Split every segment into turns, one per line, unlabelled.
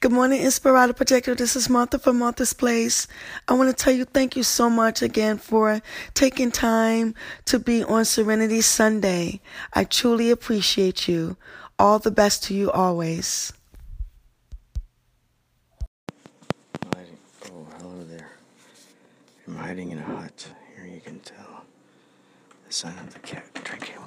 Good morning, Inspirato Projecto. This is Martha from Martha's Place. I want to tell you thank you so much again for taking time to be on Serenity Sunday. I truly appreciate you. All the best to you always.
Oh, hello there. I'm hiding in a hut. Here you can tell the sign of the cat drinking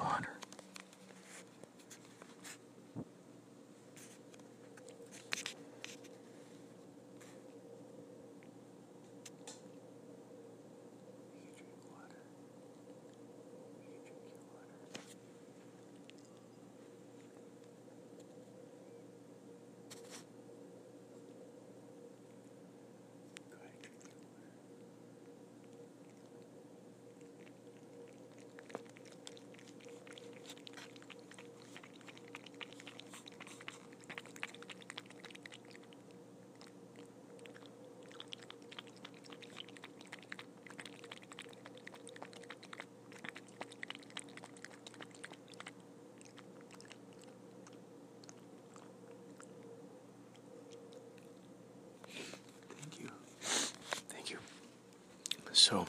So,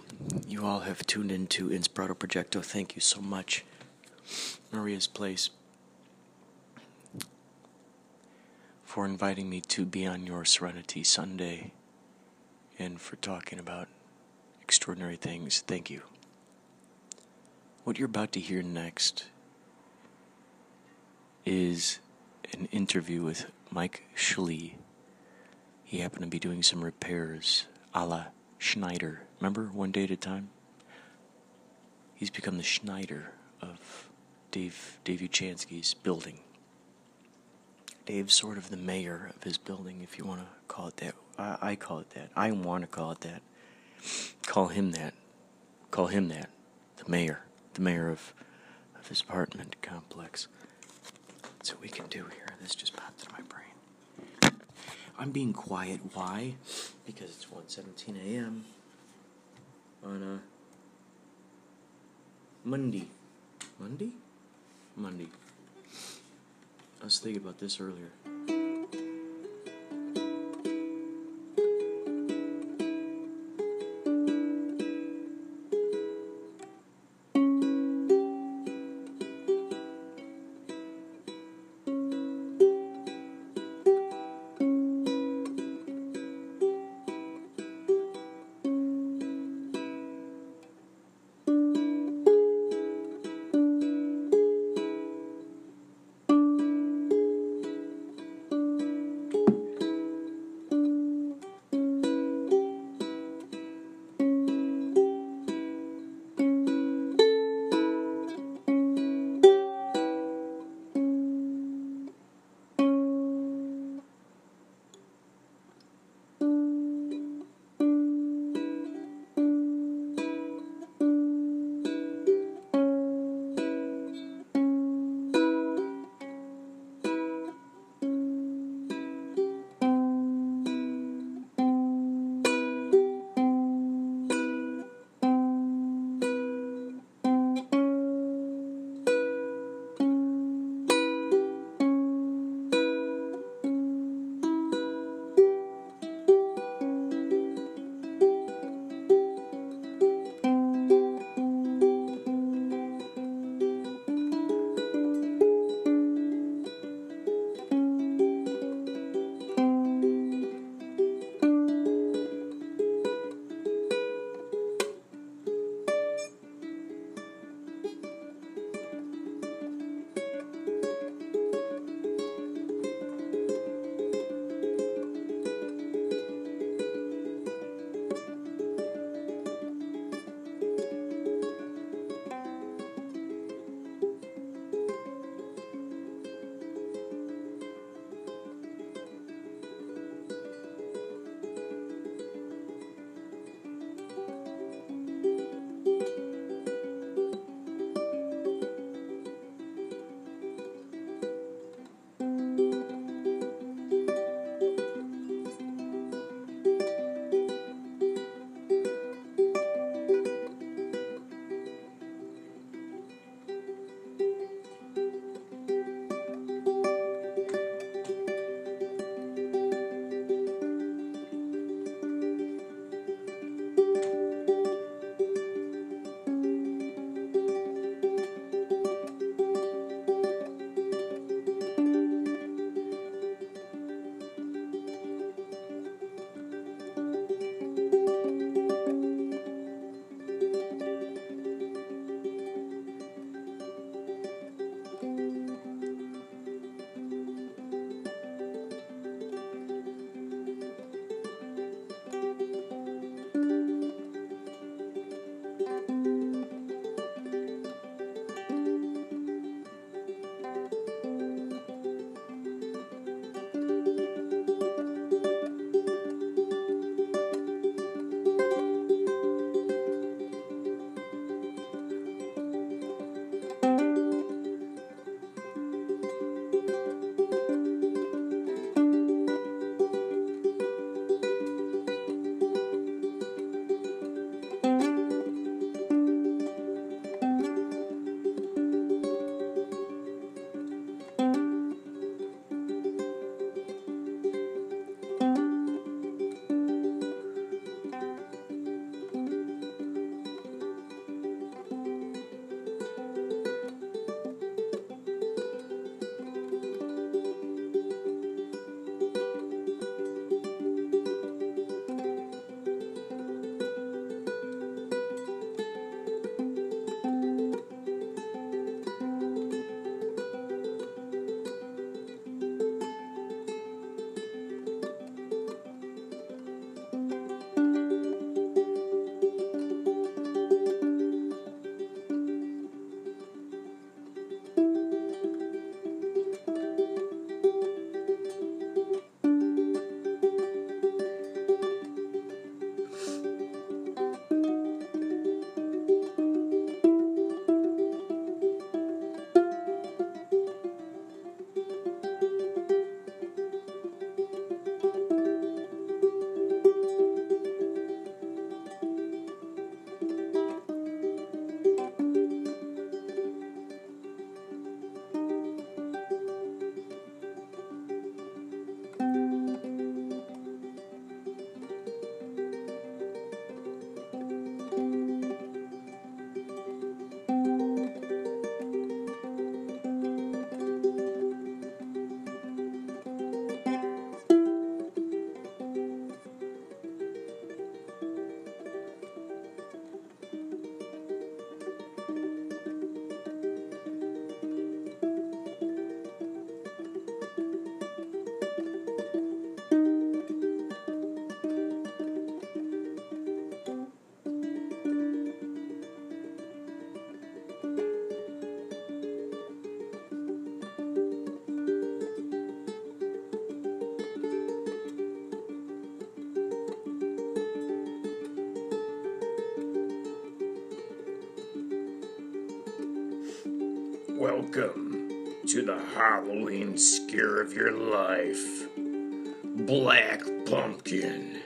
you all have tuned into Inspirato Projecto. Thank you so much. Maria's Place for inviting me to be on your Serenity Sunday and for talking about extraordinary things. Thank you. What you're about to hear next is an interview with Mike Schlie. He happened to be doing some repairs a la Schneider. Remember One Day at a Time? He's become the Schneider of Dave Dave Uchansky's building. Dave's sort of the mayor of his building, if you want to call it that. I, I call it that. I want to call it that. Call him that. Call him that. The mayor. The mayor of, of his apartment complex. That's what we can do here. This just popped into my brain. I'm being quiet. Why? Because it's 1.17 a.m. on a Monday. Monday? Monday. I was thinking about this earlier.
Halloween scare of your life. Black Pumpkin.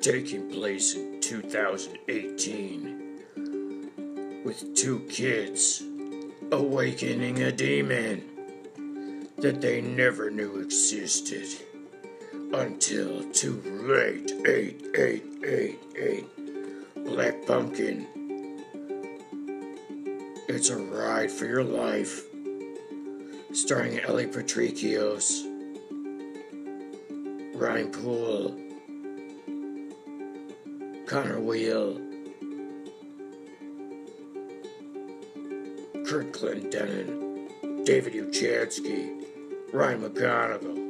Taking place in 2018. With two kids awakening a demon that they never knew existed until too late. 8888. Black Pumpkin. It's a ride for your life. Starring Ellie Patricios, Ryan Poole, Connor Wheel, Kurt Clinton, David Uchansky, Ryan McGonigal.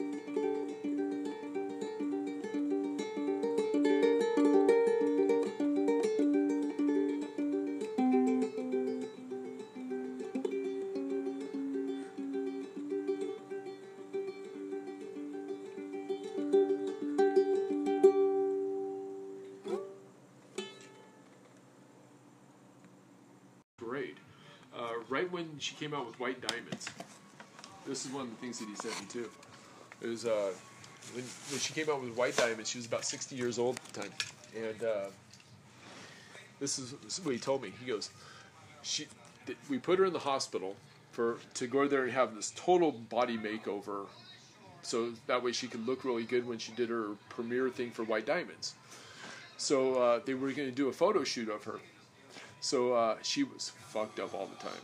White Diamonds, this is one of the things that he me too. It was uh, when, when she came out with White Diamonds, she was about 60 years old at the time. And uh, this, is, this is what he told me. He goes, she, th- we put her in the hospital for to go there and have this total body makeover so that way she could look really good when she did her premiere thing for White Diamonds. So uh, they were going to do a photo shoot of her. So uh, she was fucked up all the time,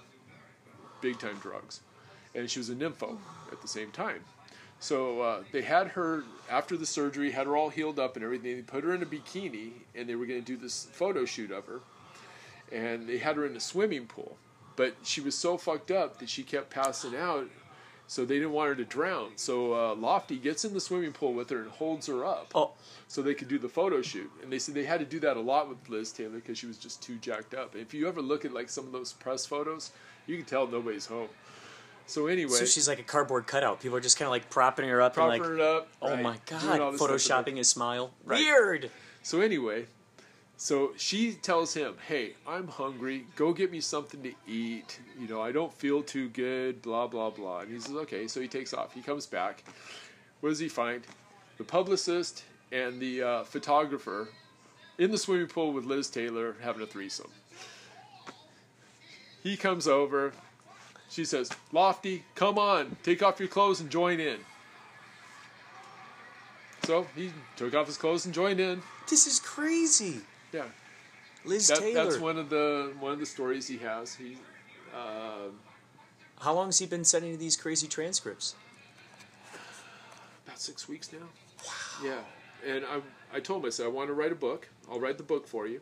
big time drugs, and she was a nympho at the same time. So uh, they had her after the surgery, had her all healed up and everything. They put her in a bikini, and they were going to do this photo shoot of her, and they had her in a swimming pool. But she was so fucked up that she kept passing out, so they didn't want her to drown. So uh, Lofty gets in the swimming pool with her and holds her up
Oh,
so they could do the photo shoot. And they said they had to do that a lot with Liz Taylor because she was just too jacked up. And if you ever look at like some of those press photos, you can tell nobody's home. So anyway,
so she's like a cardboard cutout. People are just kind of like propping her up
propping
and like,
it up.
oh
right,
my god,
all this stuff with her.
photoshopping his smile.
Right.
Weird.
So anyway, so she tells him, "Hey, I'm hungry. Go get me something to eat. You know, I don't feel too good. Blah blah blah." And he says, "Okay." So he takes off. He comes back. What does he find? The publicist and the uh, photographer in the swimming pool with Liz Taylor having a threesome. He comes over. She says, "Lofty, come on, take off your clothes and join in." So he took off his clothes and joined in.
This is crazy.
Yeah,
Liz
that,
Taylor.
that's one of the one of the stories he has. He, uh,
How long has he been sending these crazy transcripts?
about six weeks now. Wow. Yeah, and I I told him I said I want to write a book. I'll write the book for you.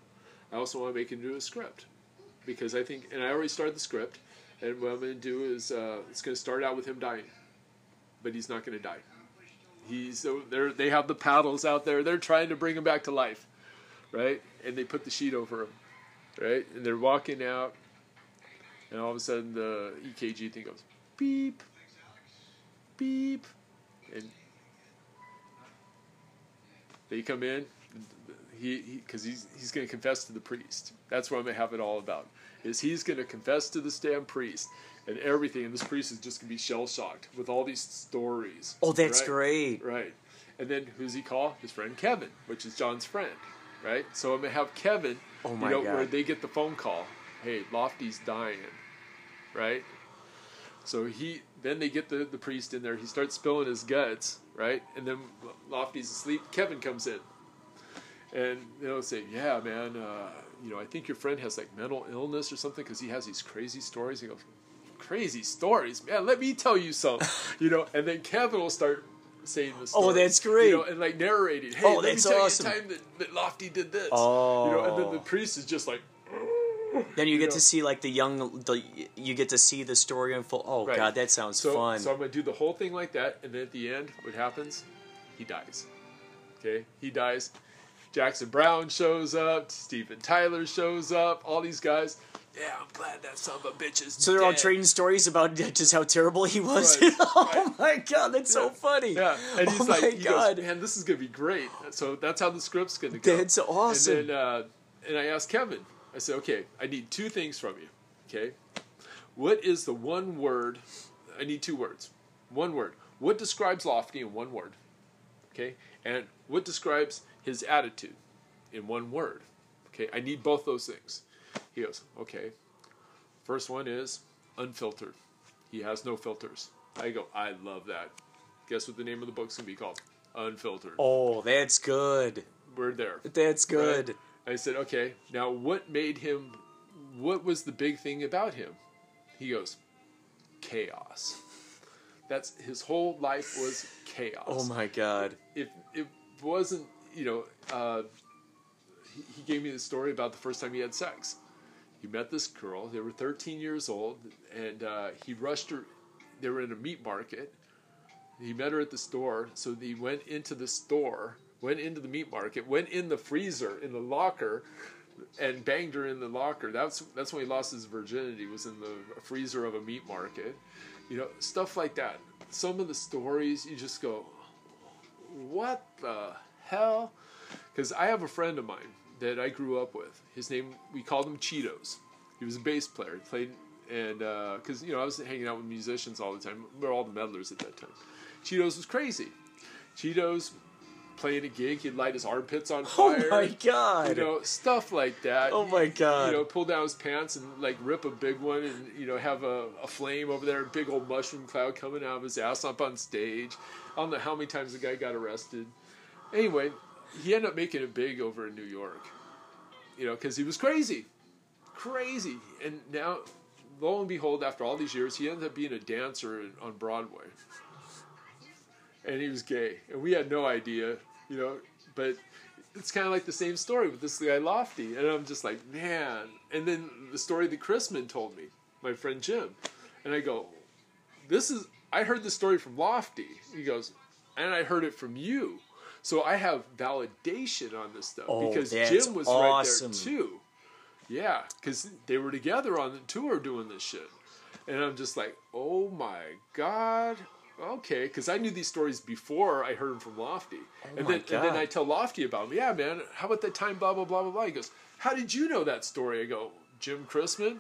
I also want to make it into a script because I think, and I already started the script. And what I'm going to do is uh, it's going to start out with him dying, but he's not going to die. He's so they're they have the paddles out there. They're trying to bring him back to life, right? And they put the sheet over him, right? And they're walking out, and all of a sudden the EKG thing goes beep, beep, and they come in. He because he's he's going to confess to the priest. That's what I'm going to have it all about. Is he's going to confess to this damn priest and everything, and this priest is just going to be shell shocked with all these stories.
Oh, that's
right?
great.
Right. And then who's he call? His friend Kevin, which is John's friend. Right? So I'm gonna have Kevin
Oh my
you know,
God.
where they get the phone call, hey, Lofty's dying. Right? So he then they get the, the priest in there, he starts spilling his guts, right? And then Lofty's asleep, Kevin comes in. And they'll say, Yeah, man, uh, you know, I think your friend has like mental illness or something because he has these crazy stories. He goes, Crazy stories, man. Let me tell you some, you know. And then Kevin will start saying the oh, story.
Oh, that's great.
You know, and like narrating. Hey,
Oh,
let
that's
me tell
awesome.
you the time that, that Lofty did this.
Oh.
You know, and then the oh. priest is just like,
Then you get
know.
to see like the young, the, you get to see the story unfold. Oh
Right.
god, that sounds
so,
fun.
So I'm gonna do the whole thing like that, and then at the end, what happens? He dies. Okay, he dies. Jackson Browne shows up. Steven Tyler shows up. All these guys. Yeah, I'm glad that son of a bitch is
So they're all trading stories about just how terrible he was.
Right,
oh my god, that's so funny.
Yeah, and he's
oh
like,
my
he
god.
goes, man, this is gonna be great. So that's how the script's gonna go.
That's awesome.
And then, uh, and I asked Kevin. I said, okay, I need two things from you. Okay, What is the one word? I need two words. One word. What describes Lofty in one word? Okay, and what describes his attitude in one word? Okay, I need both those things. He goes, okay. First one is unfiltered. He has no filters. I go, I love that. Guess what the name of the book's gonna be called? Unfiltered.
Oh, that's good.
We're there.
That's good.
Right? I said, okay. Now, what made him? What was the big thing about him? He goes, chaos. That's his whole life was chaos.
Oh my god.
If it wasn't, you know, uh, he, he gave me the story about the first time he had sex. He met this girl. They were 13 years old, and uh, he rushed her. They were in a meat market. He met her at the store, so he went into the store, went into the meat market, went in the freezer, in the locker, and banged her in the locker. That's that's when he lost his virginity. Was in the freezer of a meat market, you know, stuff like that. Some of the stories you just go, what the hell? Because I have a friend of mine that I grew up with. His name we called him Cheetos. He was a bass player. He played and uh, because you know I was hanging out with musicians all the time. We were all the meddlers at that time. Cheetos was crazy. Cheetos playing a gig, he'd light his armpits on oh fire.
Oh my god.
You know, stuff like that.
Oh my god.
You know, pull down his pants and like rip a big one and, you know, have a, a flame over there, a big old mushroom cloud coming out of his ass up on stage. I don't know how many times the guy got arrested. Anyway, he ended up making it big over in New York. You know, because he was crazy. Crazy. And now, lo and behold, after all these years, he ended up being a dancer on Broadway and he was gay, and we had no idea, you know. But it's kind of like the same story with this guy Lofty, and I'm just like, man. And then the story that Chrisman told me, my friend Jim, and I go, this is. I heard the story from Lofty. He goes, and I heard it from you. So I have validation on this stuff
Oh,
because Jim was
awesome.
right there too. Yeah, because they were together on the tour doing this shit. And I'm just like, oh my god, okay, because I knew these stories before I heard them from Lofty, oh and
Oh my
then and then I tell Lofty about them. Yeah, man, how about that time? Blah blah blah blah blah. He goes, how did you know that story? I go, Jim Chrisman.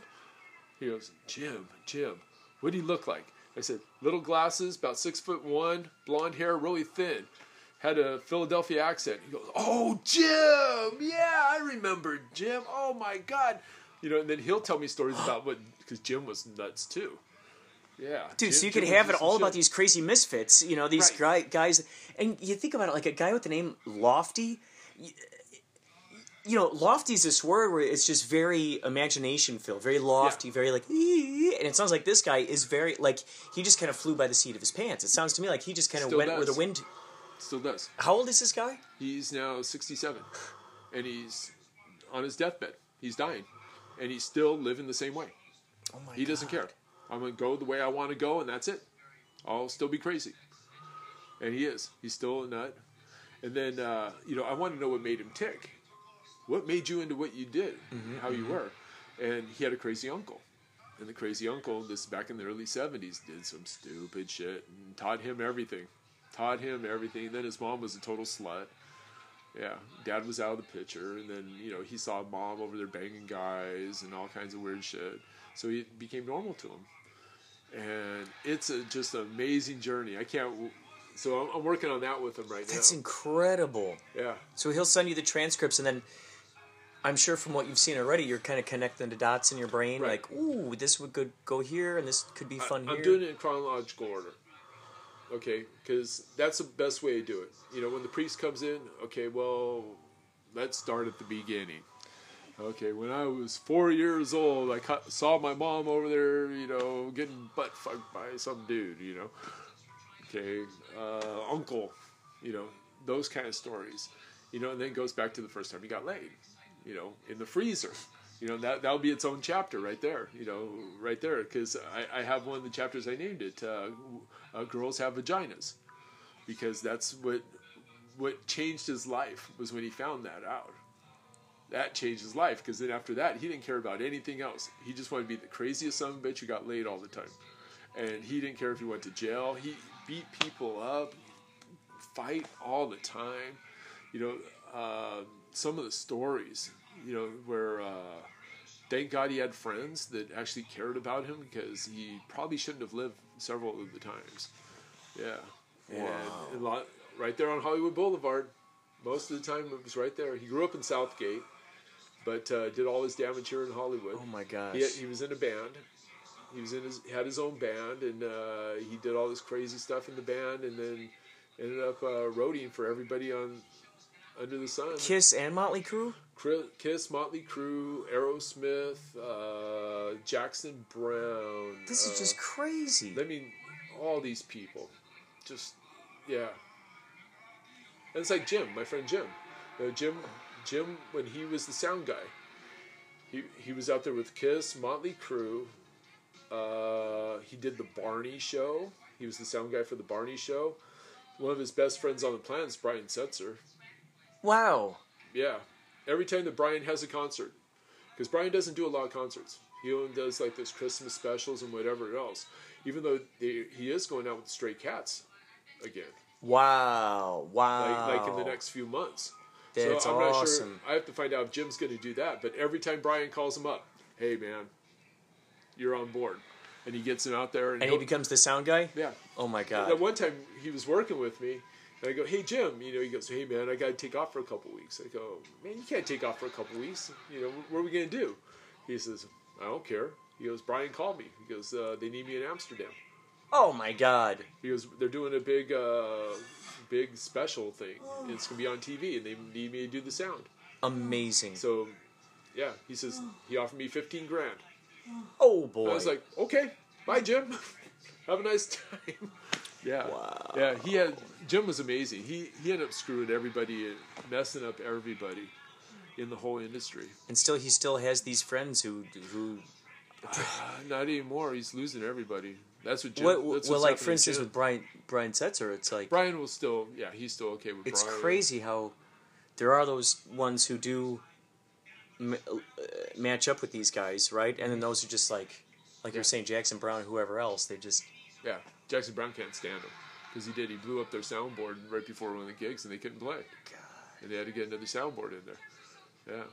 He goes, Jim, Jim, what do he look like? I said, little glasses, about six foot one, blonde hair, really thin. Had a Philadelphia accent. He goes, "Oh, Jim, yeah, I remember Jim. Oh my God, you know." And then he'll tell me stories about what because Jim was nuts too. Yeah,
Dude, so
Jim-
you could have it all
shit.
about these crazy misfits, you know, these guy, guys. And you think about it, like a guy with the name Lofty. y- You know, lofty is this word where it's just very imagination filled, very lofty, very like, and it sounds like this guy is very like he just kind of flew by the seat of his pants. It sounds to me like he just kind of
Still
went where the wind.
Still does.
How old is this guy?
He's now 67, and he's on his deathbed. He's dying, and he's still living the same way.
Oh my
He doesn't care. I'm gonna go the way I want to go, and that's it. I'll still be crazy. And he is. He's still a nut. And then, uh, you know, I want to know what made him tick. What made you into what you did, how you were. And he had a crazy uncle. And the crazy uncle, this back in the early 70s, did some stupid shit and taught him everything. Taught him everything. Then his mom was a total slut. Yeah, dad was out of the picture, and then you know he saw mom over there banging guys and all kinds of weird shit. So he became normal to him, and it's a, just an amazing journey. I can't. So I'm, I'm working on that with him right
That's
now.
That's incredible.
yeah,
So he'll send you the transcripts, and then I'm sure from what you've seen already, you're kind of connecting the dots in your brain.
Right.
Like, ooh, this would go go here, and this could be fun here.
I,
here.
am doing it in chronological order. Okay, because that's the best way to do it. You know, when the priest comes in, okay, well, let's start at the beginning. Okay, when I was four years old, I ca- saw my mom over there, you know, getting butt fucked by some dude, you know. Okay, uh, uncle, you know, those kind of stories, you know, and then goes back to the first time he got laid, you know, in the freezer. You know, that, that'll be its own chapter right there, you know, right there, because I, I have one of the chapters I named it, uh, uh, Girls Have Vaginas, because that's what, what changed his life was when he found that out. That changed his life because then after that he didn't care about anything else. He just wanted to be the craziest son of a bitch who got laid all the time. And he didn't care if he went to jail. He beat people up fight all the time. You know uh, some of the stories you know where uh, thank God he had friends that actually cared about him because he probably shouldn't have lived several of the times. Yeah, and a lot right there on Hollywood Boulevard. Most of the time it was right there. He grew up in South Gate, but uh, did all his damage here in Hollywood.
Oh my gosh.
He, he was in a band. He was in his had his own band, and uh, he did all this crazy stuff in the band, and then ended up uh, roading for everybody on under the sun.
Kiss and Motley Crue.
Kiss, Motley Crue, Aerosmith, uh, Jackson Browne.
This
uh,
is just crazy.
I mean, all these people, just yeah. And it's like Jim, my friend Jim. You know, Jim, Jim, when he was the sound guy, he he was out there with Kiss, Motley Crue. Uh, he did the Barney show. He was the sound guy for the Barney show. One of his best friends on the planet is Brian Setzer.
Wow.
Yeah, every time that Brian has a concert, because Brian doesn't do a lot of concerts. He only does like those Christmas specials and whatever else. Even though they, he is going out with the Stray Cats again,
Wow. Wow.
like like in the next few months.
That's
so I'm not
awesome.
sure. I have to find out if Jim's going to do that. But every time Brian calls him up, hey man, you're on board, and he gets him out there and,
And he becomes the sound guy?
yeah.
Oh my god.
At one time he was working with me, and I go, "Hey Jim," you know, he goes, "Hey man, I got to take off for a couple weeks." I go, "Man, you can't take off for a couple weeks. You know, what are we gonna do?" He says, "I don't care." He goes, "Brian called me." He goes, uh, "They need me in Amsterdam."
Oh my god.
He goes, "They're doing a big, uh, big special thing. It's gonna be on TV, and they need me to do the sound."
Amazing.
So, yeah, he says he offered me fifteen grand.
oh boy.
I was like, "Okay, bye, Jim. Have a nice time." Yeah.
Wow.
Yeah, he had Jim was amazing. He he ended up screwing everybody and messing up everybody in the whole industry.
and still he still has these friends who who
Uh, not anymore. He's losing everybody. That's what Jim.
what,
that's
well like for instance with Brian Brian Setzer it's like
Brian will still. Yeah, he's still okay with.
it's
Brian.
crazy how there are those ones who do m- uh, match up with these guys, right? And then those who just like like you're saying Jackson Browne whoever else, they just
Yeah, Jackson Browne can't stand him because he did. He blew up their soundboard right before one of the gigs, and they couldn't play. And they had to get another soundboard in there. Yeah,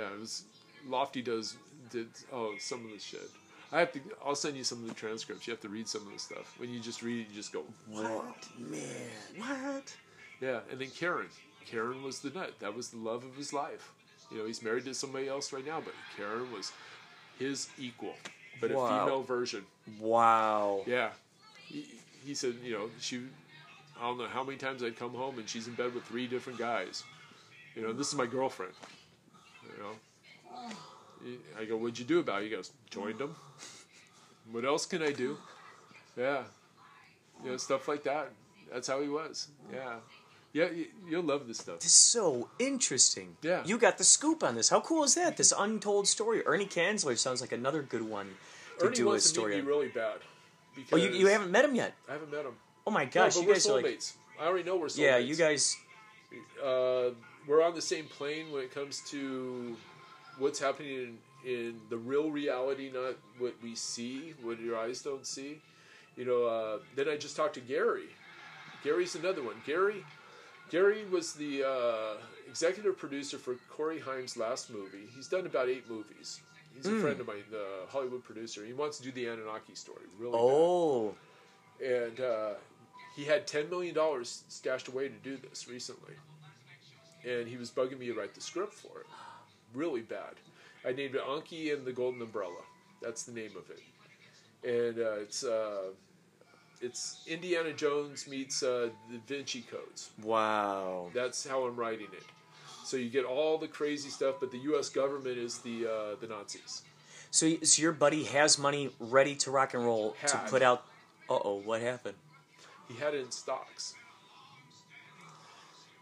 yeah. It was Lofty does did oh some of the shit. I have to. I'll send you some of the transcripts. You have to read some of the stuff. When you just read, it, you just go,
what man? What?
yeah. And then Karen. Karen was the nut. That was the love of his life. You know, he's married to somebody else right now, but Karen was his equal, but
Wow.
a female version.
Wow.
Yeah. He, he said, you know, she, I don't know how many times I'd come home and she's in bed with three different guys. You know, this is my girlfriend. You know, I go, what'd you do about it? He goes, joined them. What else can I do? Yeah. You know, stuff like that. That's how he was. Yeah. Yeah, you, you'll love this stuff.
This is so interesting.
Yeah.
You got the scoop on this. How cool is that? This untold story. Ernie Kanzler sounds like another good one to
Ernie
do a
wants to
story
me really bad. Because
Oh, you, you haven't met him yet?
I haven't met him.
Oh my
No,
gosh,
but
you
we're
guys are like.
I already know we're soulmates.
Yeah, you guys
uh, we're on the same plane when it comes to what's happening in, in the real reality, not what we see, what your eyes don't see. You know, uh, then I just talked to Gary. Gary's another one. Gary, Gary was the uh, executive producer for Corey Haim's last movie. He's done about eight movies. He's a friend of mine, the Hollywood producer. He wants to do the Anunnaki story. Really bad
Oh.
and uh, he had ten million dollars stashed away to do this recently, and he was bugging me to write the script for it. Really bad. I named it Anki and the Golden Umbrella. That's the name of it, and uh, it's uh, it's Indiana Jones meets uh, Da Vinci Codes.
Wow.
That's how I'm writing it. So you get all the crazy stuff, but the U.S. government is the uh, the Nazis.
So, so your buddy has money ready to rock and roll to put out. Uh oh, what happened?
He had it in stocks.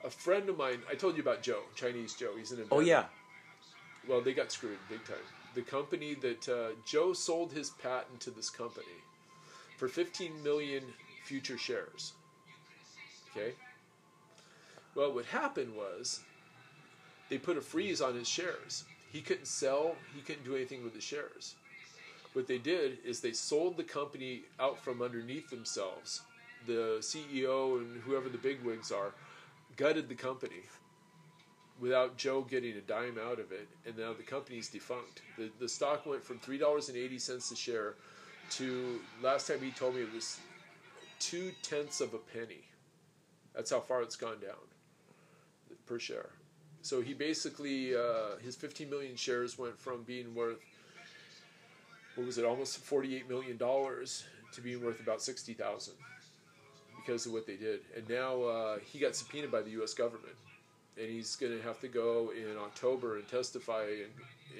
A friend of mine, I told you about Joe, Chinese Joe. He's an inventor.
Oh yeah.
Well, they got screwed big time. The company that uh, Joe sold his patent to this company for 15 million future shares. Okay. Well, what happened was they put a freeze on his shares. He couldn't sell. He couldn't do anything with the shares. What they did is they sold the company out from underneath themselves. The CEO and whoever the bigwigs are gutted the company without Joe getting a dime out of it, and now the company's defunct. The the stock went from three dollars and eighty cents a share to last time he told me it was two tenths of a penny. That's how far it's gone down per share. So he basically uh, his 15 million shares went from being worth what was it almost 48 million dollars to being worth about 60,000 because of what they did. And now uh, he got subpoenaed by the U.S. government, and he's going to have to go in October and testify in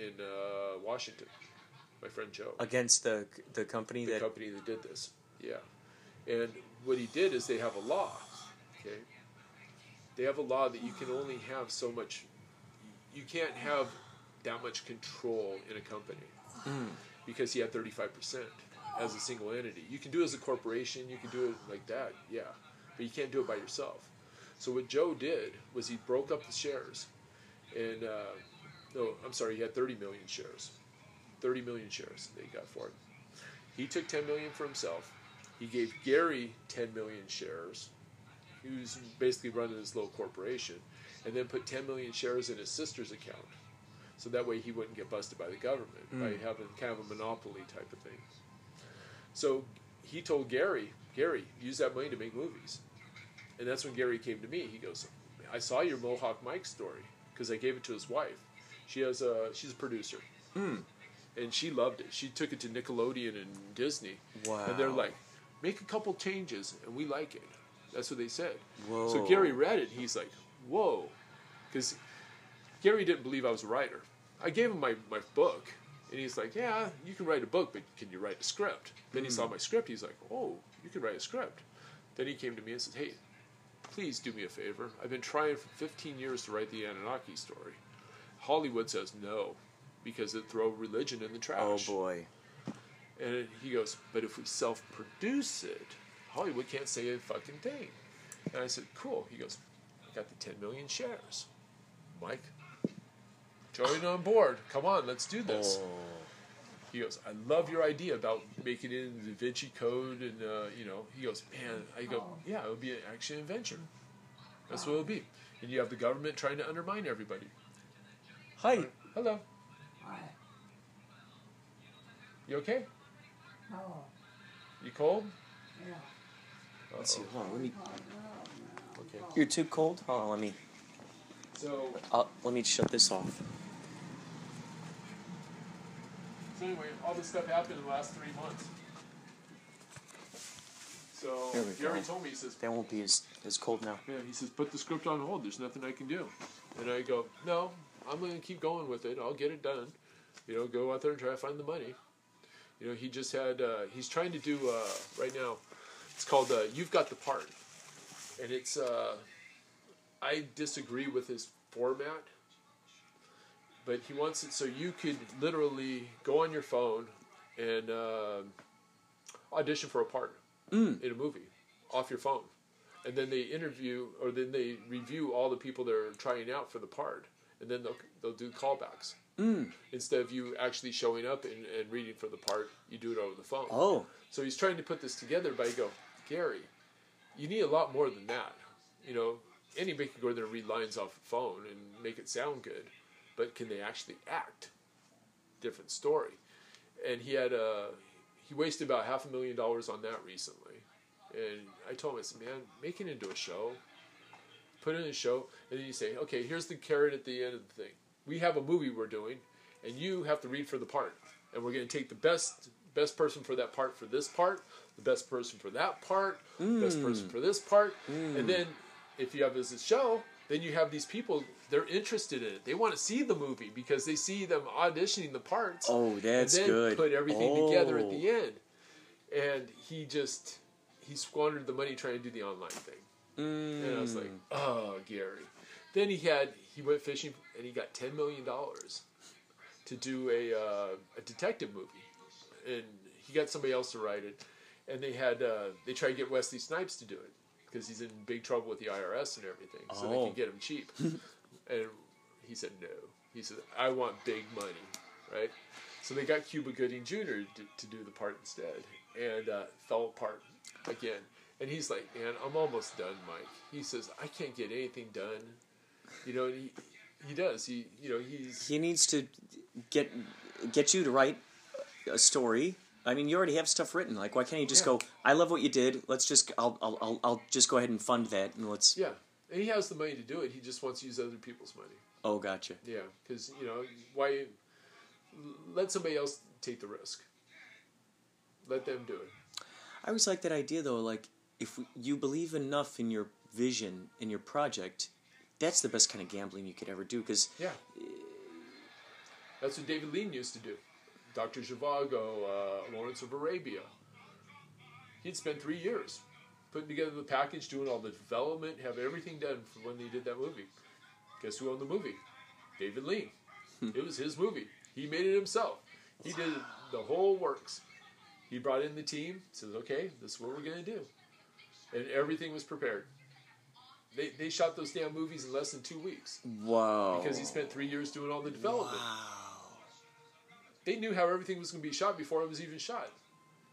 in uh, Washington. My friend Joe
against the the company
the
that
company that did this. Yeah, and what he did is they have a law. Okay, they have a law that you can only have so much. You can't have that much control in a company because he had thirty five percent as a single entity. You can do it as a corporation. You can do it like that. Yeah, but you can't do it by yourself. So what Joe did was he broke up the shares, and uh, no, I'm sorry, he had 30 million shares. 30 million shares they got for it. He took 10 million for himself. He gave Gary 10 million shares. He was basically running this little corporation, and then put 10 million shares in his sister's account. So that way he wouldn't get busted by the government by mm. having kind of a monopoly type of thing. So he told Gary, Gary, use that money to make movies. And that's when Gary came to me. He goes, I saw your Mohawk Mike story because I gave it to his wife. She has a she's a producer, hmm. and she loved it. She took it to Nickelodeon and Disney, and they're
Wow.
like, make a couple changes, and we like it. That's what they said. So Gary read it. He's like, whoa, because Gary didn't believe I was a writer. I gave him my, my book, and he's like, yeah, you can write a book, but can you write a script? Then he saw hmm. my script. He's like, oh, you can write a script. Then he came to me and said, hey, please do me a favor. I've been trying for 15 years to write the Anunnaki story. Hollywood says no because it throw religion in the trash.
oh boy
And he goes, but if we self-produce it, Hollywood can't say a fucking thing. And I said, cool. He goes, I got the 10 million shares. Mike, join on board. Come on, let's do this.
Oh.
He goes, I love your idea about making it in the Da Vinci Code, and uh, you know, he goes, man, I go, yeah, it would be an action adventure. That's what it'll be. And you have the government trying to undermine everybody.
hi
Hello,
Hi.
you okay?
No.
You cold?
Yeah.
Let's see hold on let me
Okay.
you're too cold hold on let me
So,
uh, let me shut this off
so anyway, all this stuff happened in the last three months. So Gary
go.
told me, he says,
that won't be as as cold now
Yeah, he says, put the script on hold. There's nothing I can do. And I go, no, I'm going to keep going with it. I'll get it done. You know, go out there and try to find the money. You know, he just had, uh, he's trying to do, uh, right now, it's called uh, You've Got the Part. And it's, uh, I disagree with his format, but he wants it so you could literally go on your phone and uh, audition for a part in a movie off your phone. And then they interview, or then they review all the people that are trying out for the part, and then they'll they'll do callbacks. Instead of you actually showing up and, and reading for the part, you do it over the phone.
oh
So he's trying to put this together, by go, Gary, you need a lot more than that. You know, anybody can go there and read lines off a phone and make it sound good, but can they actually act? Different story. And he had a, he wasted about half a million dollars on that recently. And I told him, I said, man, make it into a show. Put it in a show, and then you say, okay, here's the carrot at the end of the thing. We have a movie we're doing, and you have to read for the part. And we're going to take the best best person for that part for this part, the best person for that part, best person for this part, and then if you have this show, then you have these people. They're interested in it. They want to see the movie because they see them auditioning the parts.
Oh, that's
and then
good.
Put everything together at
Oh.
the end, and he just he squandered the money trying to do the online thing. And I was like, oh, Gary. Then he had he went fishing and he got ten million dollars to do a uh, a detective movie, and he got somebody else to write it, and they had uh, they tried to get Wesley Snipes to do it because he's in big trouble with the IRS and everything, so they
Oh.
can get him cheap. and he said no. He said I want big money, right? So they got Cuba Gooding Jr. to, to do the part instead, and uh, fell apart again. And he's like, "Man, I'm almost done, Mike." He says, "I can't get anything done." You know, and he, he does. He you know he's
He needs to get get you to write a story. I mean, you already have stuff written. Like, why can't you just
Yeah.
go? I love what you did. Let's just. I'll. I'll. I'll, I'll just go ahead and fund that, and let's.
yeah, and he has the money to do it. He just wants to use other people's money.
Oh, gotcha.
Yeah, because you know why let somebody else take the risk. Let them do it.
I always like that idea though. Like, if you believe enough in your vision in your project, that's the best kind of gambling you could ever do. Because
Yeah. That's what David Lean used to do. Dr. Zhivago, uh, Lawrence of Arabia. He'd spent three years putting together the package, doing all the development, have everything done for when they did that movie. Guess who owned the movie? David Lean. it was his movie. He made it himself. He did the whole works. He brought in the team, says, okay, this is what we're going to do. And everything was prepared. They, they shot those damn movies in less than two weeks
wow.
because he spent three years doing all the development. They knew how everything was going to be shot before it was even shot.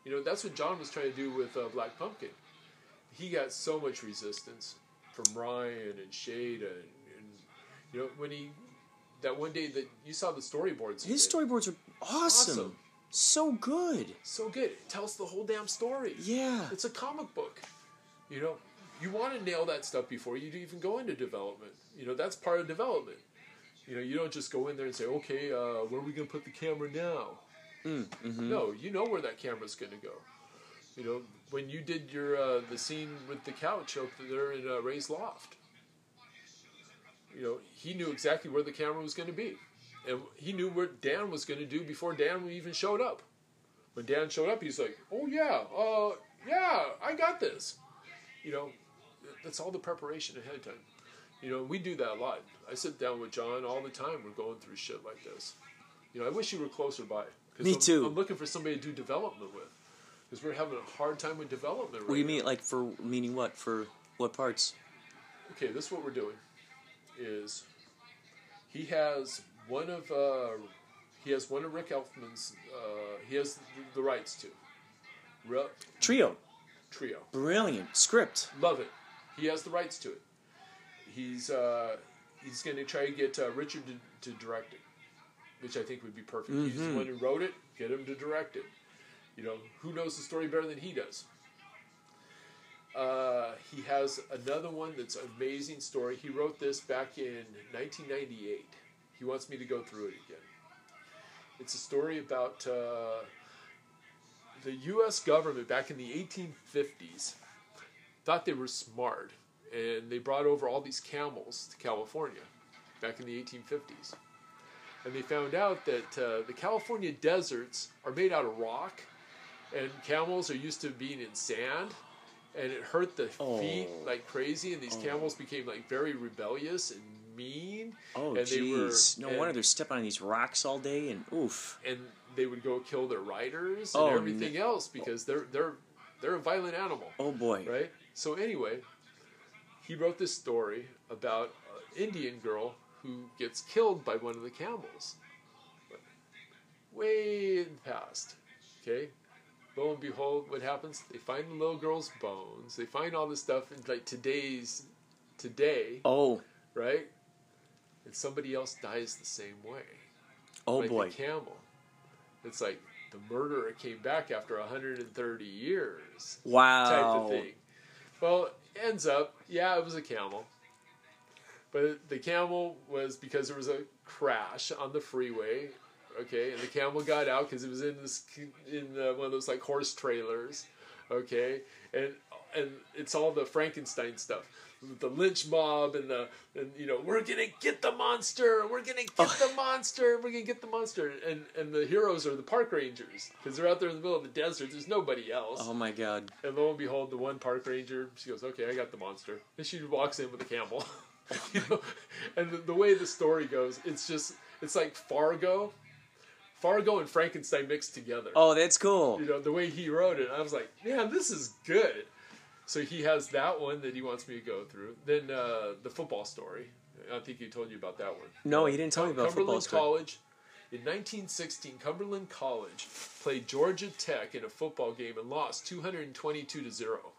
You know, that's what John was trying to do with uh, Black Pumpkin. He got so much resistance from Ryan and Shada, and, and you know when he that one day that you saw the storyboards.
His storyboards are awesome.
Awesome.
So good.
so good. It tells the whole damn story.
Yeah.
It's a comic book. You know, you want to nail that stuff before you even go into development. You know, that's part of development. You know, you don't just go in there and say, okay, uh, where are we going to put the camera now? No, you know where that camera's going to go. You know, when you did your uh, the scene with the couch up there in uh, Ray's loft, you know, he knew exactly where the camera was going to be, and he knew what Dan was going to do before Dan even showed up. When Dan showed up, he's like, "Oh yeah, uh, yeah, I got this." You know, that's all the preparation ahead of time. You know, we do that a lot. I sit down with John all the time. We're going through shit like this. You know, I wish you were closer by.
Me
I'm,
too.
I'm looking for somebody to do development with, because we're having a hard time with development. Right
What do you
now.
mean? Like for meaning what? For what parts?
okay, this is what we're doing is he has one of uh, he has one of Rick Elfman's uh, he has the, the rights to Re-
Trio.
trio.
Brilliant script.
Love it. He has the rights to it. He's uh, he's going to try to get uh, Richard to, to direct it, which I think would be perfect. He's the one who wrote it. Get him to direct it. You know, who knows the story better than he does? Uh, he has another one that's an amazing story. He wrote this back in 1998. He wants me to go through it again. It's a story about uh, the U.S. government back in the 1850s thought they were smart, and they brought over all these camels to California back in the 1850s. And they found out that uh, the California deserts are made out of rock, and camels are used to being in sand, and it hurt the feet
Oh.
like crazy, and these camels became like very rebellious and mean.
Oh,
and they were-
jeez. No
and-
wonder they're stepping on these rocks all day, and oof.
and they would go kill their riders and
Oh,
everything else because they're they're they're a violent animal
Oh boy.
right? So anyway, he wrote this story about an Indian girl who gets killed by one of the camels. Way in the past, okay. Lo and behold, what happens? They find the little girl's bones. They find all this stuff in like today's today,
Oh.
right? And somebody else dies the same way
Oh
like
boy.
the camel. It's like the murderer came back after 130 years
Wow.
type of thing. Well, ends up, yeah, it was a camel. But the camel was because there was a crash on the freeway, okay, and the camel got out because it was in this in uh, one of those like horse trailers, okay, and and it's all the Frankenstein stuff, the lynch mob and the and you know we're gonna get the monster, we're gonna get oh. the monster, we're gonna get the monster, and and the heroes are the park rangers because they're out there in the middle of the desert. There's nobody else.
Oh my god.
And lo and behold, the one park ranger, she goes, "Okay, I got the monster." And she walks in with a camel. you know, and the, the way the story goes, it's just it's like Fargo, Fargo and Frankenstein mixed together.
Oh, that's cool.
You know, the way he wrote it, I was like, "Man, this is good." So he has that one that he wants me to go through. Then uh, the football story. I think he told you about that one.
No, he didn't tell me about
Cumberland
football story.
Cumberland College. In 1916, Cumberland College played Georgia Tech in a football game and lost 222 to zero.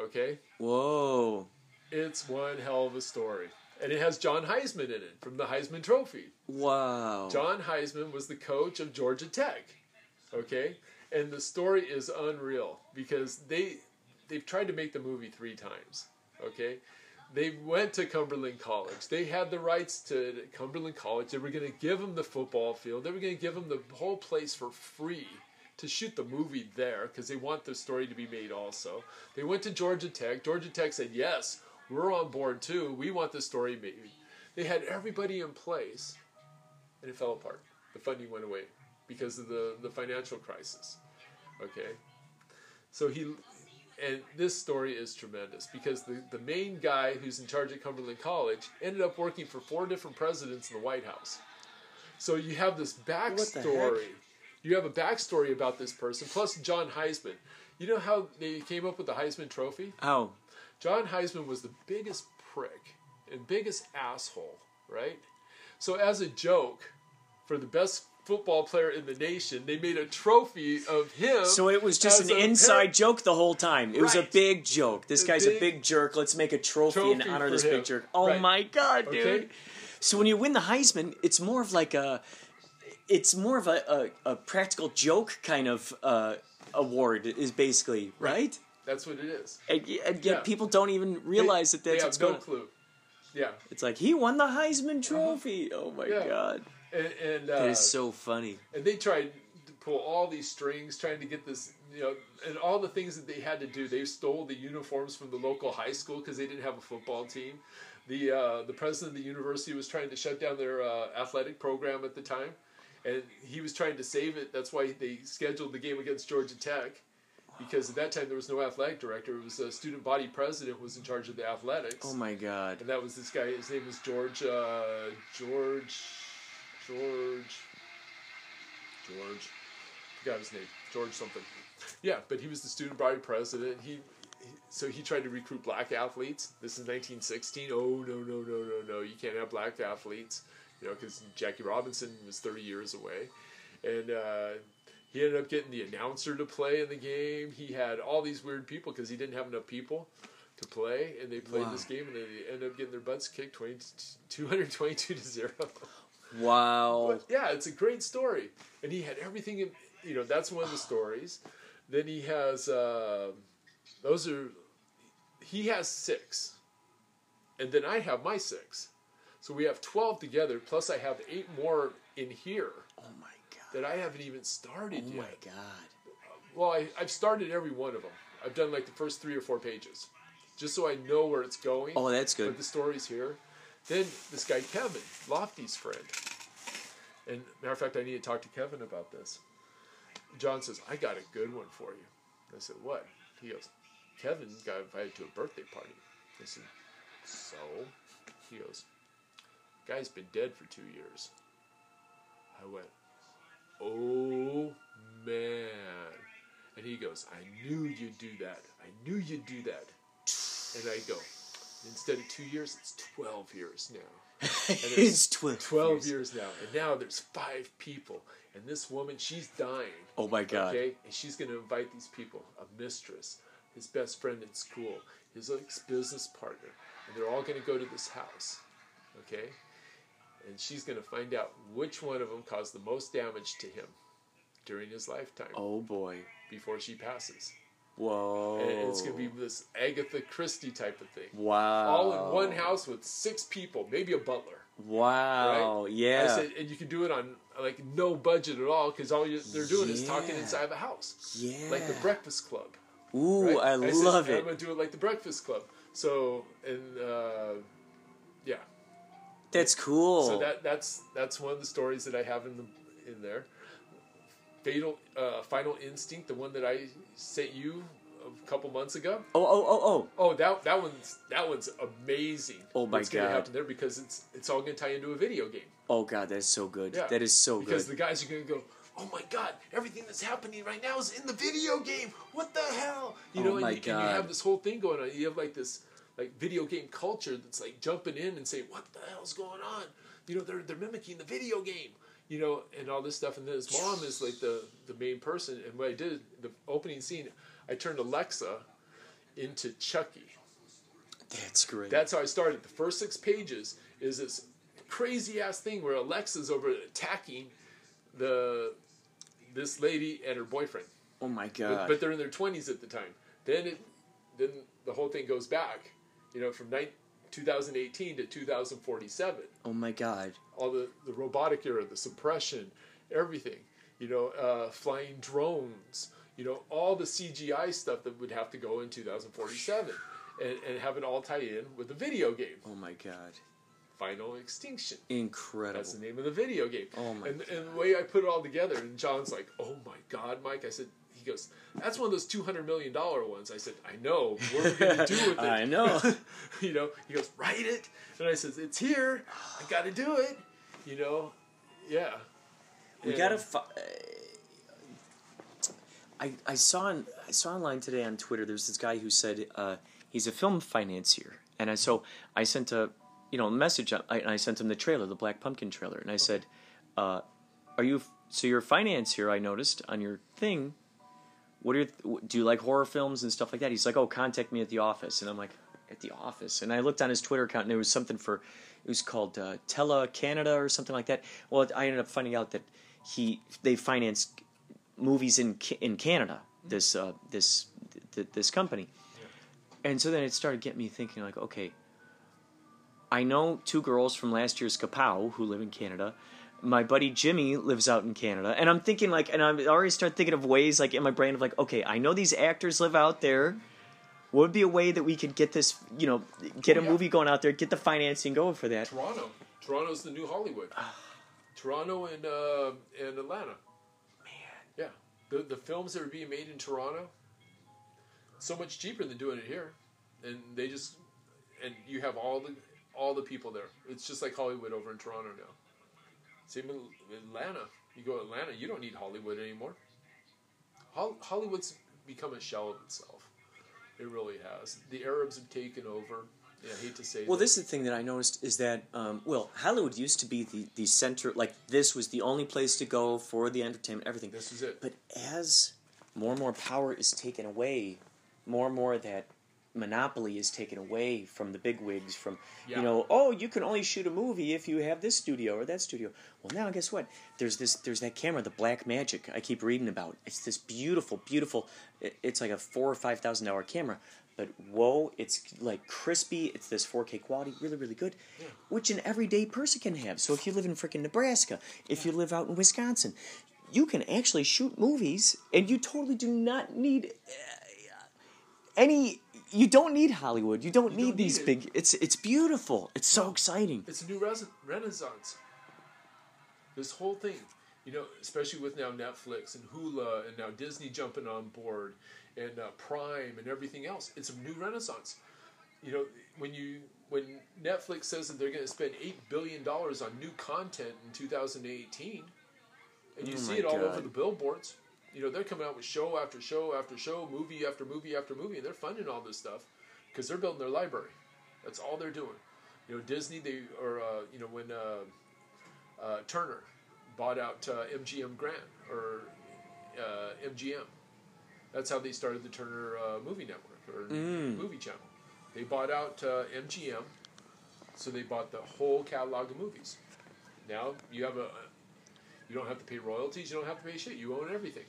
Okay,
Whoa.
it's one hell of a story. and it has John Heisman in it from the Heisman Trophy.
Wow.
John Heisman was the coach of Georgia Tech. Okay? And the story is unreal because they they've tried to make the movie 3 times. Okay? They went to Cumberland College. They had the rights to Cumberland College. They were going to give them the football field. They were going to give them the whole place for free to shoot the movie there because they want the story to be made also. They went to Georgia Tech. Georgia Tech said, "Yes, we're on board too. We want the story made." They had everybody in place and it fell apart. The funding went away because of the, the financial crisis. Okay? So he, and this story is tremendous because the, the main guy who's in charge at Cumberland College ended up working for four different presidents in the White House. So you have this backstory. You have a backstory about this person, plus John Heisman. You know how they came up with the Heisman Trophy?
Oh.
John Heisman was the biggest prick and biggest asshole, right? So as a joke, for the best football player in the nation, they made a trophy of him.
So it was just an inside
parent-
joke the whole time. It was a big joke. This
A
guy's a
big
big jerk. Let's make a trophy, in
trophy
honor of this
him.
big jerk. Oh
Right.
my god, dude.
Okay.
So when you win the Heisman, it's more of like a it's more of a, a, a practical joke kind of uh, award is basically, right?
That's what it is.
And, and yet
Yeah.
people don't even realize that
they
that's
have
what's
no
going
clue. Yeah,
It's like he won the Heisman Trophy. Oh my
Yeah.
god.
And and, uh,
That is so funny.
and they tried to pull all these strings, trying to get this, you know, and all the things that they had to do. They stole the uniforms from the local high school because they didn't have a football team. The uh, the president of the university was trying to shut down their uh, athletic program at the time, and he was trying to save it. That's why they scheduled the game against Georgia Tech. Because at that time there was no athletic director. It was a student body president who was in charge of the athletics.
Oh my god.
And that was this guy. His name was George. Uh, George. George. George. Forgot his name. George something. Yeah, but he was the student body president. He, he so he tried to recruit black athletes. This is 1916. Oh no no no no no! You can't have black athletes. You know, because Jackie Robinson was 30 years away, and. Uh, he ended up getting the announcer to play in the game. He had all these weird people because he didn't have enough people to play, and they played
Wow.
this game, and they ended up getting their butts kicked 20, 222 to zero.
Wow.
But yeah, it's a great story, and he had everything. In, you know, that's one of the stories. Then he has uh, those are he has six, and then I have my six, so we have twelve together. Plus, I have eight more in here
Oh my god.
that I haven't even started
Oh
yet.
my god.
Well, I, I've started every one of them. I've done like the first three or four pages, just so I know where it's going.
Oh, that's good.
But the story's here. Then this guy Kevin, Lofty's friend, and matter of fact, I need to talk to Kevin about this. John says, "I got a good one for you." I said, "What?" He goes, "Kevin got invited to a birthday party." I said, "So?" He goes, "Guy's been dead for two years." I went, "Oh man!" And he goes, "I knew you'd do that. I knew you'd do that." And I go, "Instead of two years, it's twelve years now.
it's 12.
12 years now. And now there's five people. And this woman, she's dying.
Oh my god.
Okay? And she's going to invite these people a mistress, his best friend in school, his ex business partner. And they're all going to go to this house. Okay? And she's going to find out which one of them caused the most damage to him during his lifetime
Oh boy.
before she passes.
Whoa.
And it's going to be this Agatha Christie type of thing.
Wow.
All in one house with six people, maybe a butler.
Wow.
Right?
Yeah.
I said, and you can do it on like no budget at all because all you, they're doing is talking
Yeah.
inside the house,
yeah.
like the Breakfast Club.
Ooh,
right?
I,
said,
love
I'm gonna do it like the Breakfast Club. So and uh, yeah,
That's cool.
so that that's that's one of the stories that I have in the in there. Fatal uh, Final Instinct, the one that I sent you a couple months ago.
oh, oh, oh, oh.
Oh, that that one's that one's amazing.
Oh my
what's gonna
God.
happen there because it's it's all gonna tie into a video game.
Oh god, that's so good.
Yeah.
That is so
because
good.
Because the guys are gonna go, oh my god, everything that's happening right now is in the video game. What the hell? You
Oh
know, and, you, and you have this whole thing going on. You have like this like video game culture that's like jumping in and saying, what the hell's going on? You know, they're they're mimicking the video game. You know, and all this stuff. And then his mom is like the the main person. And what I did, the opening scene, I turned Alexa into Chucky.
That's great.
That's how I started. The first six pages is this crazy ass thing where Alexa's over attacking the this lady and her boyfriend.
oh my god.
but they're in their twenties at the time. Then it then the whole thing goes back, you know, from nine, 2018 to 2047.
oh my god.
All the, the robotic era, the suppression, everything. You know, uh, flying drones. You know, all the CGI stuff that would have to go in 2047, and, and have it all tie in with the video game.
Oh my god.
Final Extinction.
Incredible.
That's the name of the video game.
Oh my
and, and the way I put it all together, and John's like, "Oh my God, Mike!" I said, "He goes, that's one of those two hundred million dollar ones." I said, "I know. What are we gonna do with it?"
I know.
you know, he goes, "Write it," and I says, "It's here. I got to do it." You know, yeah.
We
And-
gotta. Fi- I I saw on, I saw online today on Twitter. There's this guy who said uh, he's a film financier, and I so I sent a you know message. I, and I sent him the trailer, the Black Pumpkin trailer, and I said, uh, "Are you so you're a financier?" I noticed on your thing. What are your, do you like horror films and stuff like that? He's like, "Oh, contact me at the office," and I'm like, "At the office?" And I looked on his Twitter account, and there was something for it was called uh, Tele Canada or something like that. Well, I ended up finding out that he they finance movies in in Canada. This uh, this th- this company, and so then it started getting me thinking like, okay, I know two girls from last year's Kapow who live in Canada. My buddy Jimmy lives out in Canada, and I'm thinking like, and I'm already start thinking of ways like in my brain of like, okay, I know these actors live out there. What would be a way that we could get this, you know, get
Oh,
a
yeah.
movie going out there, get the financing going for that?
Toronto. Toronto's the new Hollywood. Toronto and uh, and Atlanta. Man. Yeah. The the films that are being made in Toronto so much cheaper than doing it here. And they just and you have all the all the people there. It's just like Hollywood over in Toronto now. Same in Atlanta. You go to Atlanta, you don't need Hollywood anymore. Hollywood's become a shell of itself. It really has. The Arabs have taken over. Yeah, I hate to say
Well,
this.
this is the thing that I noticed is that um, well, Hollywood used to be the the center. Like this was the only place to go for the entertainment, everything.
This is it.
But as more and more power is taken away, more and more of that monopoly is taken away from the big wigs. From
Yeah.
you know, oh, you can only shoot a movie if you have this studio or that studio. Well, now guess what? There's this. There's that camera, the Blackmagic. I keep reading about. It's this beautiful, beautiful. It's like a four or five thousand dollar camera. But whoa, it's like crispy. It's this 4K quality, really, really good, which an everyday person can have. So if you live in freaking Nebraska, if you live out in Wisconsin, you can actually shoot movies, and you totally do not need uh, any. You don't need Hollywood. You don't
You
need
don't need
these
it.
big. It's it's beautiful. It's so exciting.
It's a new res- renaissance. This whole thing, you know, especially with now Netflix and Hulu and now Disney jumping on board and uh, Prime and everything else, it's a new renaissance. You know, when you when Netflix says that they're going to spend eight billion dollars on new content in 2018, and you
Oh
see it all
God.
over the billboards. You know, they're coming out with show after show after show, movie after movie after movie, and they're funding all this stuff because they're building their library. That's all they're doing. You know, Disney, they or uh, you know when uh, uh, Turner bought out uh, MGM Grand or uh, MGM. That's how they started the Turner uh, Movie Network or Movie Channel. They bought out uh, MGM, so they bought the whole catalog of movies. Now you have a, you don't have to pay royalties. You don't have to pay shit. You own everything.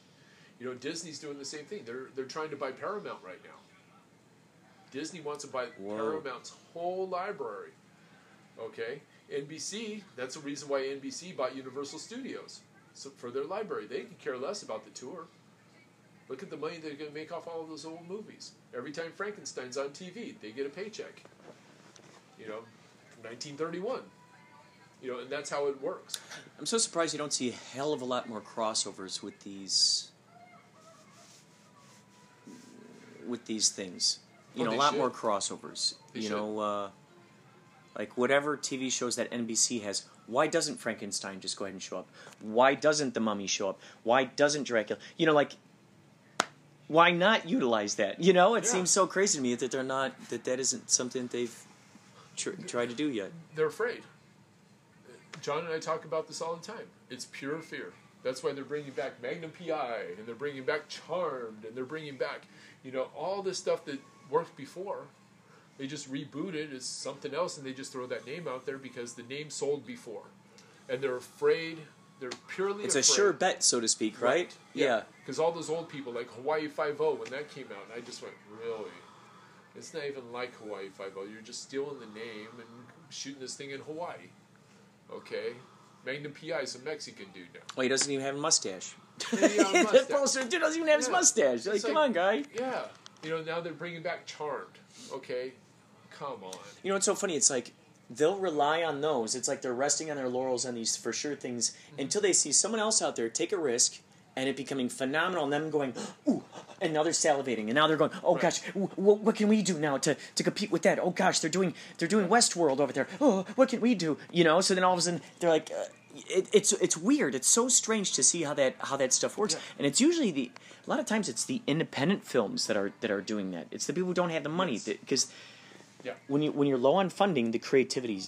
You know, Disney's doing the same thing. They're they're trying to buy Paramount right now. Disney wants to buy
Whoa.
Paramount's whole library. Okay, NBC. That's the reason why NBC bought Universal Studios so for their library. They could care less about the tour. Look at the money they're going to make off all of those old movies. Every time Frankenstein's on TV, they get a paycheck. You know, 1931. You know, and that's how it works.
I'm so surprised you don't see a hell of a lot more crossovers with these with these things. You
Oh,
know, a lot
should.
more crossovers.
They
you
should.
know, uh, like whatever TV shows that NBC has. Why doesn't Frankenstein just go ahead and show up? Why doesn't the Mummy show up? Why doesn't Dracula? You know, like why not utilize that? You know, it
Yeah.
seems so crazy to me that they're not that that isn't something they've tr- tried to do yet.
They're afraid. John and I talk about this all the time. It's pure fear. That's why they're bringing back Magnum PI and they're bringing back Charmed and they're bringing back, you know, all this stuff that worked before. They just reboot it as something else, and they just throw that name out there because the name sold before, and they're afraid. They're purely.
It's a sure bet, so to speak, right? Yeah.
Because all those old people, like Hawaii Five O, when that came out, and I just went, really? It's not even like Hawaii Five O. You're just stealing the name and shooting this thing in Hawaii. Okay. Magnum PI is a Mexican dude now.
Well, he doesn't even have a mustache.
Yeah, he got a
that
mustache.
poster dude doesn't even have his mustache. Like,
It's
come on, guy.
Yeah. You know, now they're bringing back Charmed. Okay. Come on.
You know what's so funny? It's like they'll rely on those. It's like they're resting on their laurels on these for sure things mm-hmm. until they see someone else out there take a risk and it becoming phenomenal and them going, ooh, and now they're salivating and now they're going, oh
Right.
gosh, w- w- what can we do now to, to compete with that? Oh gosh, they're doing they're doing Westworld over there. Oh, what can we do? You know, so then all of a sudden they're like. Uh, it, it's it's weird. It's so strange to see how that how that stuff works,
Yeah.
and it's usually the a lot of times it's the independent films that are that are doing that. It's the people who don't have the money
Yes.
because
Yeah.
when you when you're low on funding, the creativity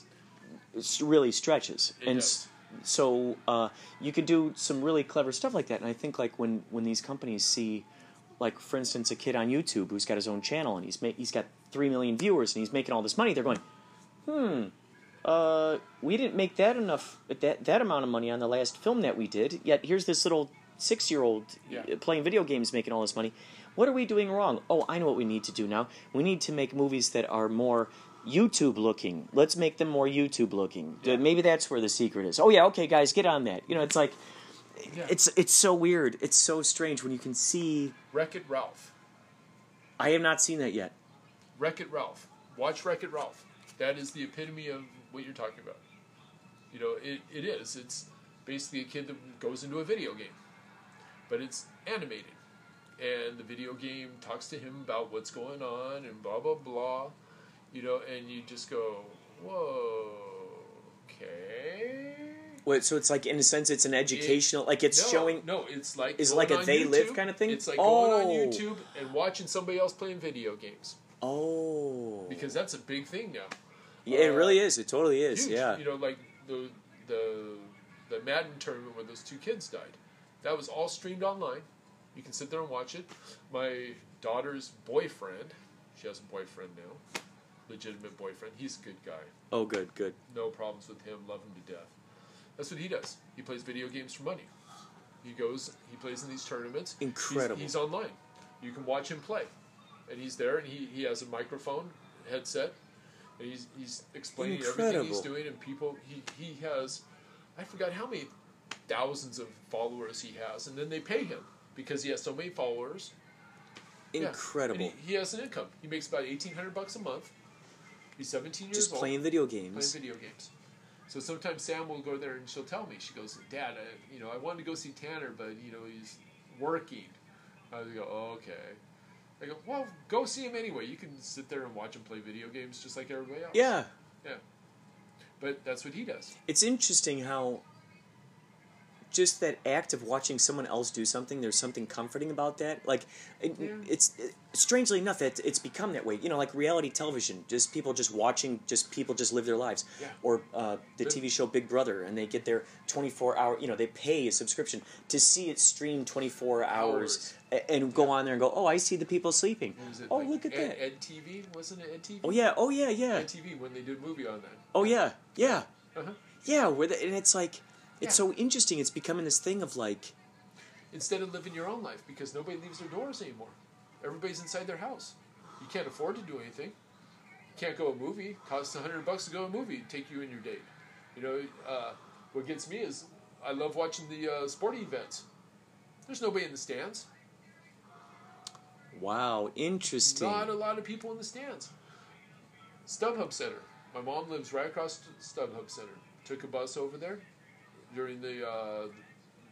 really stretches,
It
and
does.
So uh, you could do some really clever stuff like that. And I think like when when these companies see, like for instance, a kid on YouTube who's got his own channel and he's ma- he's got three million viewers and he's making all this money, they're going, hmm. Uh, we didn't make that enough that that amount of money on the last film that we did. Yet here's this little six year old
Yeah.
playing video games making all this money. What are we doing wrong? Oh, I know what we need to do now. We need to make movies that are more YouTube looking. Let's make them more YouTube looking.
Yeah.
Maybe that's where the secret is. Oh yeah, okay, guys, get on that. You know, it's like
Yeah.
it's it's so weird. It's so strange when you can see.
Wreck It Ralph.
I have not seen that yet.
Wreck It Ralph. Watch Wreck It Ralph. That is the epitome of what you're talking about. You know, it, it is. It's basically a kid that goes into a video game, but it's animated. And the video game talks to him about what's going on and blah, blah, blah. You know, and you just go, whoa, okay.
Wait, so it's like in a sense, it's an educational. like it's
no,
showing.
No, it's like
Is it like a They Live kind of thing?
It's like going on
Oh.
YouTube and watching somebody else playing video games
Oh,
because that's a big thing now.
yeah, it
uh,
really is. It totally is.
huge.
Yeah.
You know, like the the the Madden tournament where those two kids died. That was all streamed online. You can sit there and watch it. My daughter's boyfriend, she has a boyfriend now, legitimate boyfriend. He's a good guy.
Oh, good, good.
No problems with him. Love him to death. That's what he does. He plays video games for money. He goes. He plays in these tournaments. He's-
Incredible.
He's, online. You can watch him play, and he's there, and he, he has a microphone headset, and he's he's explaining everything he's doing, and people he he has, I forgot how many thousands of followers he has, and then they pay him because he has so many followers. Yeah.
Incredible.
And he, he has an income. He makes about eighteen hundred bucks a month. He's seventeen years
Just
old
playing video
playing
games.
video games. So sometimes Sam will go there and she'll tell me. She goes, "Dad, I, you know, I wanted to go see Tanner, but you know he's working." I go, oh, "Okay." I go, "Well, go see him anyway. You can sit there and watch him play video games just like everybody else."
Yeah.
yeah. But that's what he does.
It's interesting how just that act of watching someone else do something, there's something comforting about that. Like, it,
Yeah.
it's it, strangely enough, it, it's become that way. You know, like reality television, just people just watching, just people just live their lives.
Yeah.
Or uh, the
Good.
TV show Big Brother, and they get their 24 hour, you know, they pay a subscription to see it streamed 24 hours,
Hours.
and go on there and go, oh, I see the people sleeping.
Was it?
Oh,
like
look at
Ed,
that.
Ed TV wasn't it Ed TV?
Oh, yeah, oh, yeah, yeah.
Ed TV when they did a movie on that.
Oh, yeah, yeah.
Uh-huh.
Yeah, where the, and it's like, it's
Yeah.
so interesting. It's becoming this thing of like,
Instead of living your own life, because nobody leaves their doors anymore. Everybody's inside their house. You can't afford to do anything. You can't go a movie. Costs a hundred bucks to go a movie. Take you and your date. You know, uh, what gets me is I love watching the uh, sporting events. There's nobody in the stands.
wow, interesting.
Not a lot of people in the stands. StubHub Center. My mom lives right across the StubHub Center. Took a bus over there during the uh,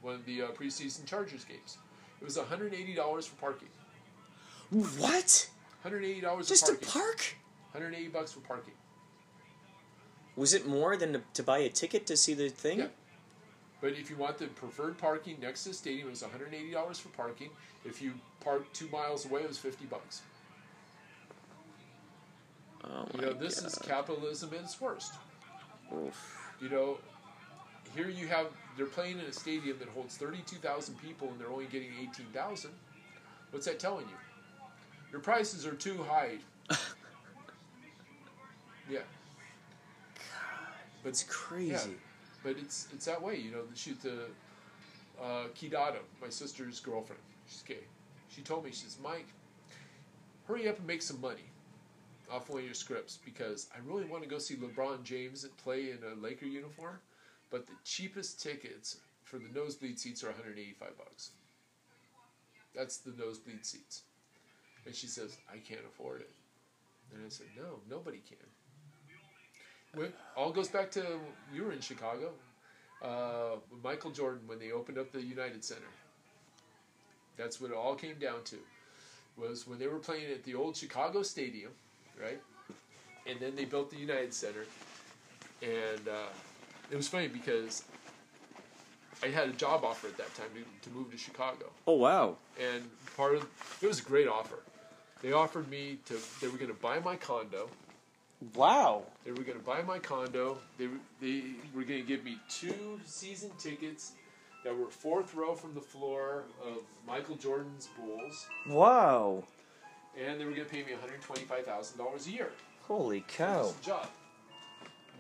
one of the uh, preseason Chargers games. It was $180 for parking.
what?
$180 for.
Just
to
park?
180 bucks for parking.
Was it more than to, to buy a ticket to see the thing?
Yeah. But if you want the preferred parking next to the stadium, it was $180 for parking. If you parked two miles away, it was 50 bucks.
Oh
You know, this is capitalism at its worst.
Oof.
You know, here you have they're playing in a stadium that holds 32,000 people and they're only getting 18,000. What's that telling you? Your prices are too high. Yeah. But
It's crazy.
Yeah, but it's it's that way, you know. Shoot, the uh, Kidado, my sister's girlfriend, she's gay. She told me, she says, Mike, hurry up and make some money off one of your scripts because I really want to go see LeBron James play in a Laker uniform, but the cheapest tickets for the nosebleed seats are 185 bucks. That's the nosebleed seats. And she says, I can't afford it. And I said, No, nobody can. Well, all goes back to you were in Chicago. Uh, Michael Jordan when they opened up the United Center. That's what it all came down to. Was when they were playing at the old Chicago Stadium, right? And then they built the United Center, and uh, it was funny because I had a job offer at that time to, to move to Chicago
Oh wow.
and part of it was a great offer. They offered me to they were going to buy my condo.
Wow.
They were going to buy my condo. They were- they were going to give me two season tickets that were fourth row from the floor of Michael Jordan's Bulls,
Wow.
and they were going to pay me one hundred twenty five thousand dollars a year.
Holy cow.
job.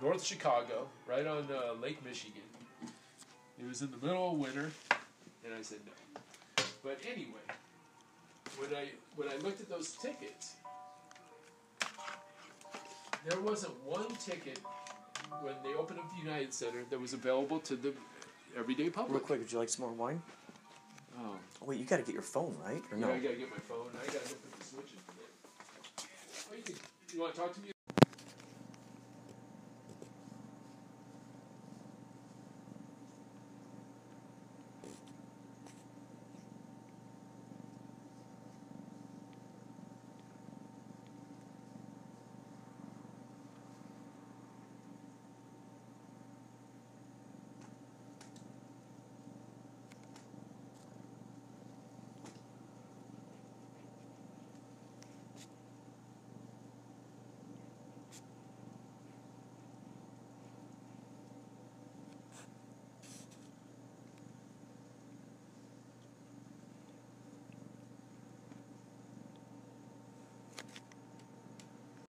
North Chicago, right on uh, Lake Michigan. It was in the middle of winter, and I said no. But anyway, when I when I looked at those tickets, there wasn't one ticket when they opened up the United Center that was available to the everyday public.
Real quick, would you like some more wine?
Oh,
wait, you gotta get your phone, right? Or
yeah,
no?
I gotta get my phone. I gotta go put the switch. Oh, you, can, you want to talk to me?